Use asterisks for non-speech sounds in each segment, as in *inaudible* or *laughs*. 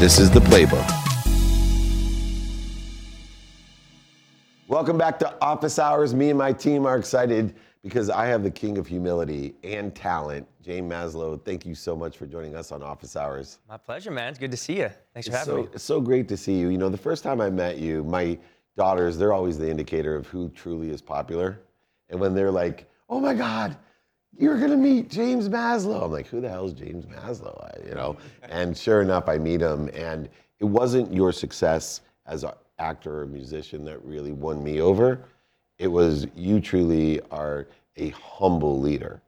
This is the playbook. Welcome back to Office Hours. Me and my team are excited because I have the king of humility and talent, James Maslow. Thank you so much for joining us on Office Hours. My pleasure, man. It's good to see you. Thanks for It's having so, me. it's so great to see you. You know, the first time I met you, my daughters, they're always the indicator of who truly is popular. And when they're like, oh my God, you're gonna meet James Maslow. I'm like, who the hell is James Maslow? I- You know, *laughs* and sure enough, I meet him. And it wasn't your success as an actor or musician that really won me over. It was you truly are a humble leader.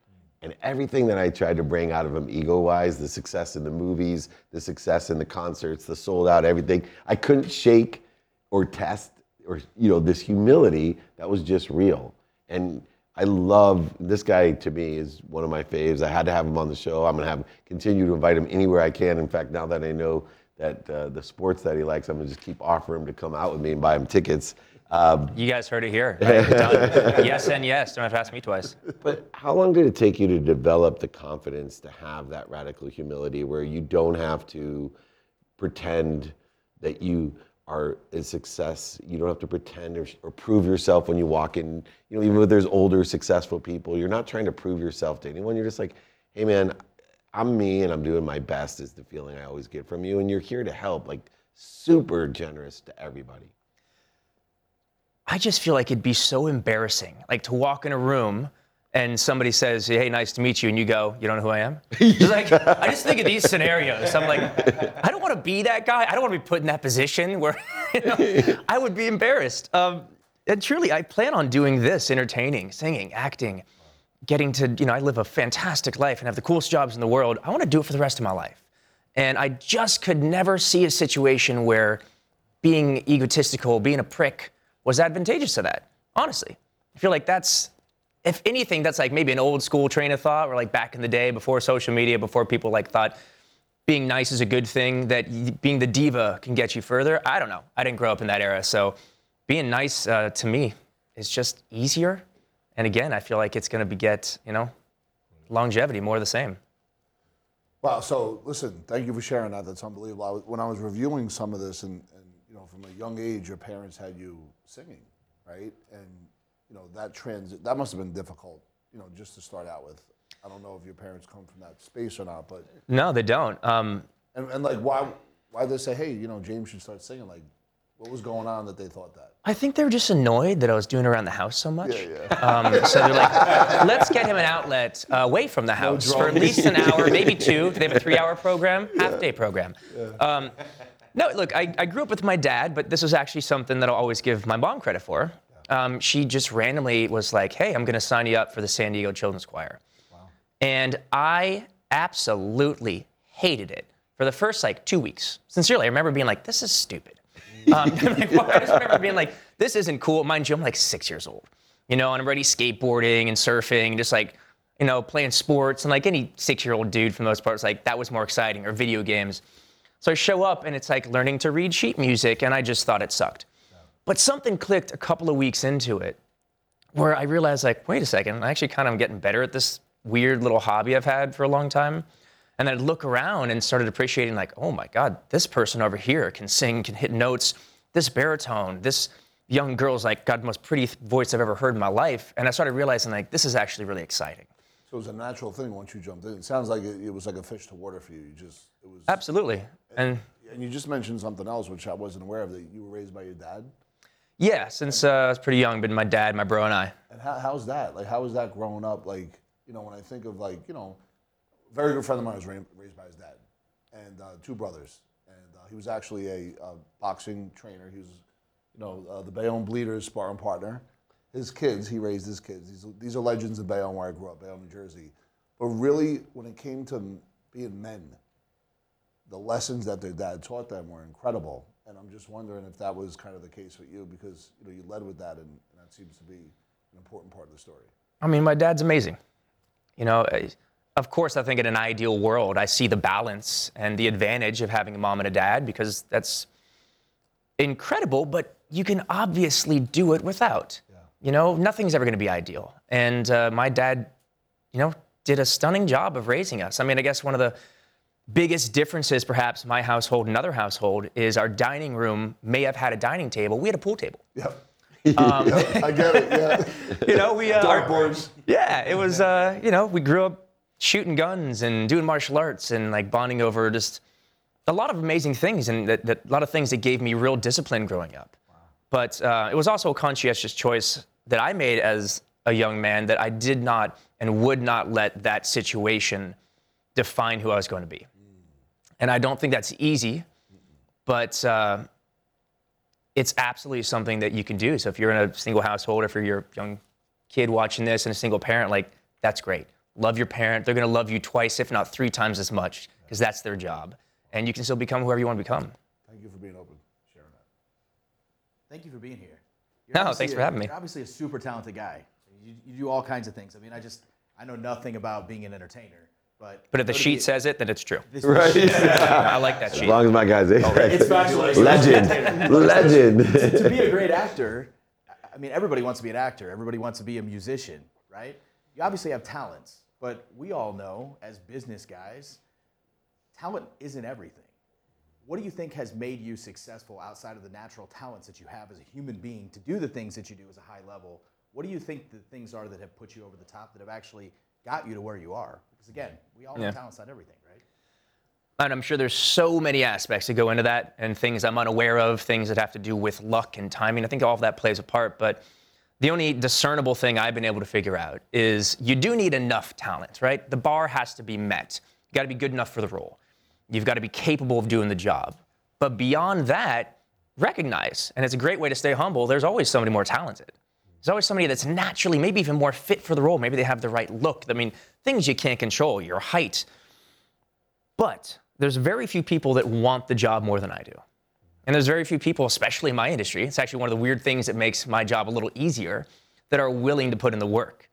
And everything that I tried to bring out of him ego wise, the success in the movies, the success in the concerts, the sold out, everything, I couldn't shake or test or, you know, this humility that was just real. And I love this guy to me is one of my faves. I had to have him on the show. I'm gonna have continue to invite him anywhere I can. In fact, now that I know that uh, the sports that he likes, I'm gonna just keep offering him to come out with me and buy him tickets. Um, You guys heard it here. Right? *laughs* Yes and yes. Don't have to ask me twice. But how long did it take you to develop the confidence to have that radical humility where you don't have to pretend that you are a success? You don't have to pretend or, or prove yourself when you walk in. You know, even if there's older, successful people, you're not trying to prove yourself to anyone. You're just like, hey, man, I'm me and I'm doing my best, is the feeling I always get from you. And you're here to help, like super generous to everybody. I just feel like it'd be so embarrassing, like to walk in a room and somebody says, "Hey, nice to meet you," and you go, "You don't know who I am." *laughs* Just like I just think of these scenarios. I'm like, I don't want to be that guy. I don't want to be put in that position where *laughs* you know, I would be embarrassed. Um, and truly, I plan on doing this: entertaining, singing, acting, getting to you know. I live a fantastic life and have the coolest jobs in the world. I want to do it for the rest of my life, and I just could never see a situation where being egotistical, being a prick, was advantageous to that. Honestly, I feel like that's, if anything, that's like maybe an old school train of thought, or like back in the day before social media, before people like thought being nice is a good thing, that being the diva can get you further. I don't know. I didn't grow up in that era, so being nice uh, to me is just easier. And again, I feel like it's going to be get you know longevity more the same. Wow. So listen, thank you for sharing that. That's unbelievable. I was, when I was reviewing some of this, and, and you know, from a young age, your parents had you singing, right? And you know that transit that must have been difficult. You know, just to start out with. I don't know if your parents come from that space or not, but No, they don't. Um, and, and like why why they say, hey, you know, James should start singing? Like, what was going on that they thought that? I think they were just annoyed that I was doing around the house so much. Yeah, Um, so they're like, let's get him an outlet uh, away from the house for at least an hour, maybe two. Do *laughs* They have a three-hour program, half-day program. Um, no, look, I, I grew up with my dad, but this was actually something that I'll always give my mom credit for. Um, she just randomly was like, hey, I'm going to sign you up for the San Diego Children's Choir. And I absolutely hated it for the first like two weeks. Sincerely, I remember being like, this is stupid. *laughs* Um, *laughs* like, well, I just remember being like, this isn't cool. Mind you, I'm like six years old, you know, and I'm already skateboarding and surfing just like, you know, playing sports. And like any six year old dude, for the most part, it's like, that was more exciting or video games. So I show up and it's like learning to read sheet music, and I just thought it sucked. But something clicked a couple of weeks into it where I realized, like, wait a second, I actually kind of am getting better at this weird little hobby I've had for a long time. And I'd look around and started appreciating, like, oh my God, this person over here can sing, can hit notes, this baritone, this young girl's like got the most pretty voice I've ever heard in my life. And I started realizing, like, this is actually really exciting. So it was a natural thing once you jumped in. It sounds like it, it was like a fish to water for you. You just it was. Absolutely. And And you just mentioned something else which I wasn't aware of that you were raised by your dad. Yeah, since uh, I was pretty young, been my dad, my bro, and I. And how, how's that? Like, how was that growing up? Like, you know, when I think of like, you know, very good friend of mine was ra- raised by his dad, and uh, two brothers, and uh, he was actually a boxing trainer. He was, you know, uh, the Bayonne Bleeders sparring partner. His kids, he raised his kids. These, these are legends of Bayonne, where I grew up, Bayonne, New Jersey. But really, when it came to being men, the lessons that their dad taught them were incredible. And I'm just wondering if that was kind of the case with you, because you know you led with that, and, and that seems to be an important part of the story. I mean, my dad's amazing. You know, I- of course, I think in an ideal world, I see the balance and the advantage of having a mom and a dad because that's incredible, but you can obviously do it without. You know, nothing's ever going to be ideal. And uh, my dad, you know, did a stunning job of raising us. I mean, I guess one of the biggest differences, perhaps, my household and other household is our dining room may have had a dining table. We had a pool table. Yep. *laughs* Yep, I get it. Yeah. *laughs* You know, we uh, Dartboards. Yeah, it was. Uh, you know, we grew up shooting guns and doing martial arts and like bonding over just a lot of amazing things and that, that, a lot of things that gave me real discipline growing up. But uh, it was also a conscientious choice that I made as a young man that I did not and would not let that situation define who I was going to be. And I don't think that's easy, but uh, it's absolutely something that you can do. So if you're in a single household, or if you're a young kid watching this and a single parent, like that's great. Love your parent. They're going to love you twice, if not three times as much, because that's their job. And you can still become whoever you want to become. Thank you for being open, sharing that. Thank you for being here. You're No, thanks for a- having me. You're obviously a super talented guy. You, you do all kinds of things. I mean, I just I know nothing about being an entertainer, but But if the sheet be- says it, then it's true. this Right. *laughs* I like that sheet. As long as my guys, oh, it's *laughs* factual. legend, *laughs* legend. to be a great actor, I mean, everybody wants to be an actor. Everybody wants to be a musician, right? You obviously have talents, but we all know as business guys, talent isn't everything. What do you think has made you successful outside of the natural talents that you have as a human being to do the things that you do as a high level? What do you think the things are that have put you over the top that have actually got you to where you are? Because again, we all Yeah. have talents, on everything, right? And I'm sure there's so many aspects that go into that and things I'm unaware of, things that have to do with luck and timing. I think all of that plays a part. But the only discernible thing I've been able to figure out is you do need enough talent, right? The bar has to be met. You got to be good enough for the role. You've got to be capable of doing the job. But beyond that, recognize, and it's a great way to stay humble, there's always somebody more talented. There's always somebody that's naturally, maybe even more fit for the role. Maybe they have the right look. I mean, things you can't control, your height, but there's very few people that want the job more than I do. And there's very few people, especially in my industry, it's actually one of the weird things that makes my job a little easier, that are willing to put in the work.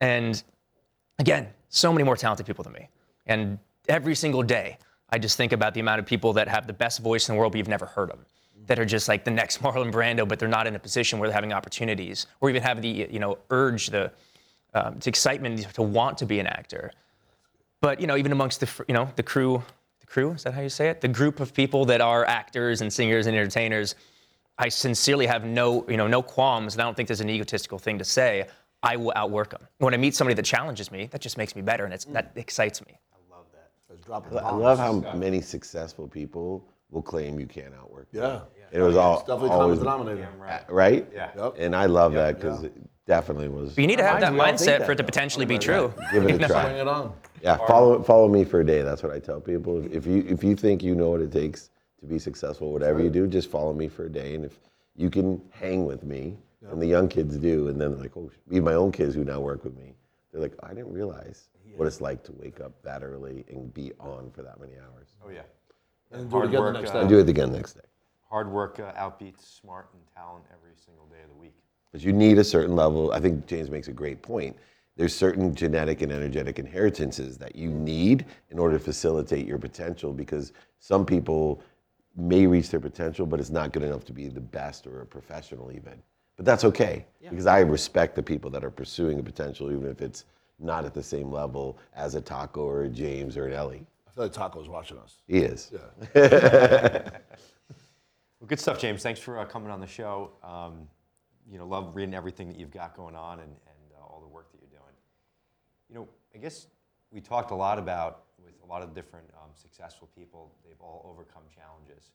And again, so many more talented people than me. And every single day, I just think about the amount of people that have the best voice in the world, but you've never heard them, that are just like the next *laughs* Marlon Brando, but they're not in a position where they're having opportunities, or even have the you know urge, the, um, the excitement to want to be an actor. But you know even amongst the you know the crew the crew is that how you say it? The group of people that are actors and singers and entertainers i sincerely have no you know no qualms and i don't think there's an egotistical thing to say. I will outwork them when i meet somebody that challenges me that just makes me better and it's, that excites me. I love that. Let's drop it. I love how many successful people will claim you can't outwork. them. Yeah. It was all It's definitely always common denominator. Uh, right. Yeah. Yep. And I love that because it definitely was. you need to have that Reminds me, we all mindset for it to potentially be true Give it a *laughs* Bring try. it on. Yeah, follow follow me for a day. That's what I tell people. If you if you think you know what it takes to be successful, whatever you do, just follow me for a day. And if you can hang with me, and the young kids do, and then they're like, oh, even my own kids who now work with me, they're like, I didn't realize what it's like to wake up that early and be on for that many hours. Oh yeah. And do it Hard again the work, next uh, day. And do it again next day. Hard work uh, outbeats smart and talent every single day of the week. But you need a certain level. I think James makes a great point. There's certain genetic and energetic inheritances that you need in order to facilitate your potential because some people may reach their potential, but it's not good enough to be the best or a professional even. But that's okay because I respect the people that are pursuing a potential, even if it's not at the same level as a Taco or a James or an Ellie. I feel like Taco's watching us. He is. Yeah. *laughs* Well, good stuff, James. Thanks for uh, coming on the show. Um, you know, love reading everything that you've got going on and, and uh, all the work that you're doing. You know, I guess we talked a lot about with a lot of different um, successful people. They've all overcome challenges.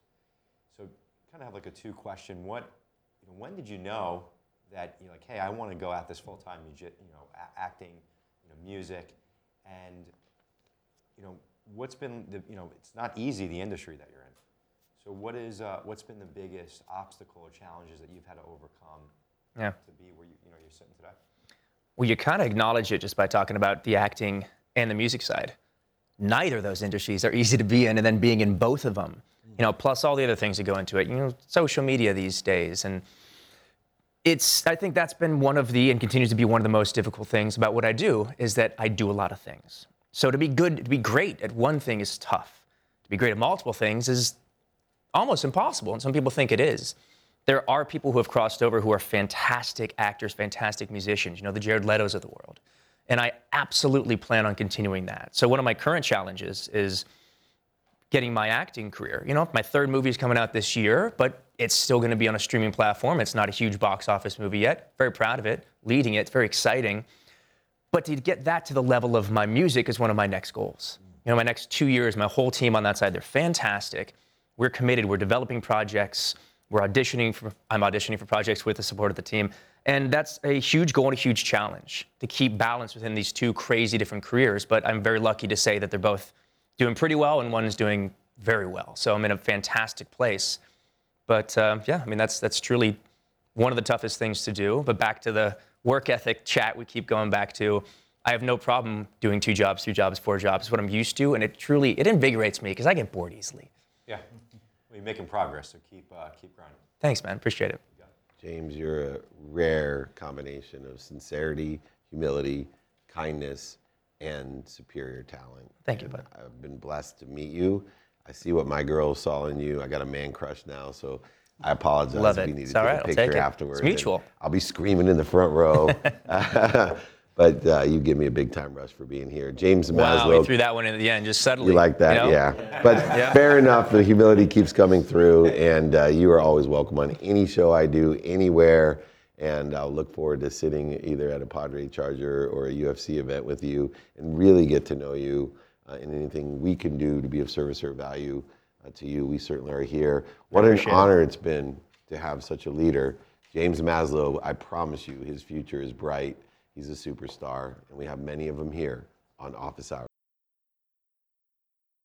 So, kind of have like a two question. What, you know, when did you know that you're like, hey, I want to go at this full time, you know, a- acting, you know, music, and you know, what's been the, you know, it's not easy the industry that you're in. So what is, uh, what's been the biggest obstacle or challenges that you've had to overcome yeah to be where you, you know, you're sitting today? Well, you kind of acknowledge it just by talking about the acting and the music side. Neither of those industries are easy to be in, and then being in both of them, you know, plus all the other things that go into it. You know, social media these days, and it's. I think that's been one of the and continues to be one of the most difficult things about what I do is that I do a lot of things. So to be good, to be great at one thing is tough. To be great at multiple things is almost impossible, and some people think it is. There are people who have crossed over who are fantastic actors, fantastic musicians, you know, the Jared Leto's of the world. And I absolutely plan on continuing that. So one of my current challenges is getting my acting career. You know, my third movie is coming out this year, but it's still going to be on a streaming platform. It's not a huge box office movie yet. Very proud of it, leading it. It's very exciting. But to get that to the level of my music is one of my next goals. You know, my next two years, my whole team on that side, they're fantastic. We're committed. We're developing projects. We're auditioning for. I'm auditioning for projects with the support of the team, and that's a huge goal and a huge challenge to keep balance within these two crazy different careers. But I'm very lucky to say that they're both doing pretty well, and one is doing very well. So I'm in a fantastic place. But uh, yeah, I mean that's that's truly one of the toughest things to do. But back to the work ethic chat we keep going back to. I have no problem doing two jobs, three jobs, four jobs. It's what I'm used to, and it truly it invigorates me because I get bored easily. Yeah. Well, you're making progress, so keep uh, keep grinding. Thanks, man. Appreciate it. James, you're a rare combination of sincerity, humility, kindness, and superior talent. Thank you, And bud. I've been blessed to meet you. I see what my girls saw in you. I got a man crush now, so I apologize Love if it. we need It's to all take right, a picture take. It's afterwards. and mutual. I'll be screaming in the front row. *laughs* *laughs* but uh, you give me a big time rush for being here. James Wow, Maslow. we threw that one in at the end just subtly. You like that, you know? yeah. But *laughs* fair enough. The humility keeps coming through, and uh, you are always welcome on any show I do, anywhere. And I'll look forward to sitting either at a Padre Charger or a UFC event with you, and really get to know you. Uh, and anything we can do to be of service or value Uh, to you, we certainly are here. What an appreciate it. honor it's been to have such a leader, James Maslow. I promise you, his future is bright. He's a superstar, and we have many of them here on Office Hours.